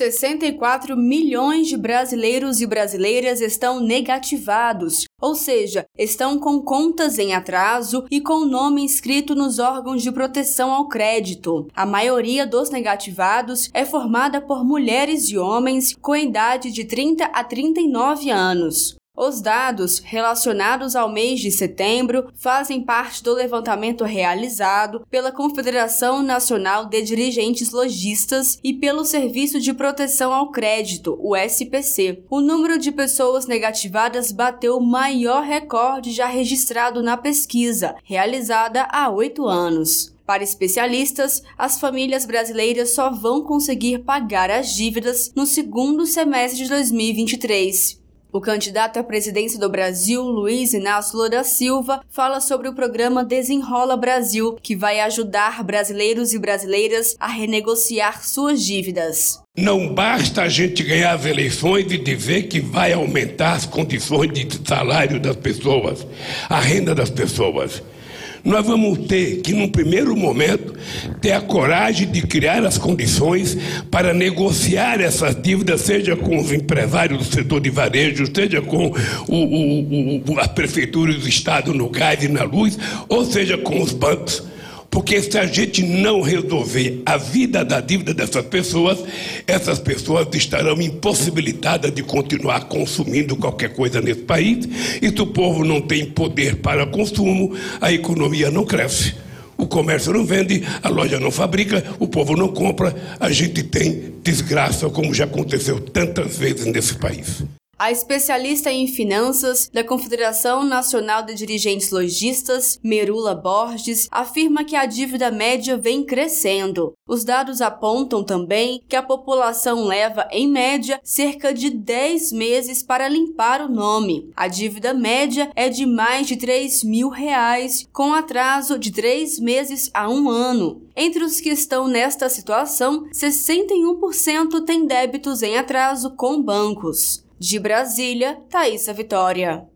64 milhões de brasileiros e brasileiras estão negativados, ou seja, estão com contas em atraso e com nome inscrito nos órgãos de proteção ao crédito. A maioria dos negativados é formada por mulheres e homens com idade de 30 a 39 anos. Os dados relacionados ao mês de setembro fazem parte do levantamento realizado pela Confederação Nacional de Dirigentes Logistas e pelo Serviço de Proteção ao Crédito, o SPC. O número de pessoas negativadas bateu o maior recorde já registrado na pesquisa, realizada há oito anos. Para especialistas, as famílias brasileiras só vão conseguir pagar as dívidas no segundo semestre de 2023. O candidato à presidência do Brasil, Luiz Inácio Lula Silva, fala sobre o programa Desenrola Brasil, que vai ajudar brasileiros e brasileiras a renegociar suas dívidas. Não basta a gente ganhar as eleições e dizer que vai aumentar as condições de salário das pessoas, a renda das pessoas nós vamos ter que, num primeiro momento, ter a coragem de criar as condições para negociar essas dívidas, seja com os empresários do setor de varejo, seja com o, o, o, a prefeitura e o Estado no gás e na luz, ou seja com os bancos. Porque se a gente não resolver a vida da dívida dessas pessoas, essas pessoas estarão impossibilitadas de continuar consumindo qualquer coisa nesse país. E se o povo não tem poder para consumo, a economia não cresce. O comércio não vende, a loja não fabrica, o povo não compra, a gente tem desgraça, como já aconteceu tantas vezes nesse país. A especialista em finanças da Confederação Nacional de Dirigentes Logistas, Merula Borges, afirma que a dívida média vem crescendo. Os dados apontam também que a população leva, em média, cerca de 10 meses para limpar o nome. A dívida média é de mais de 3 mil reais, com atraso de 3 meses a um ano. Entre os que estão nesta situação, 61% têm débitos em atraso com bancos. De Brasília, Thaisa Vitória.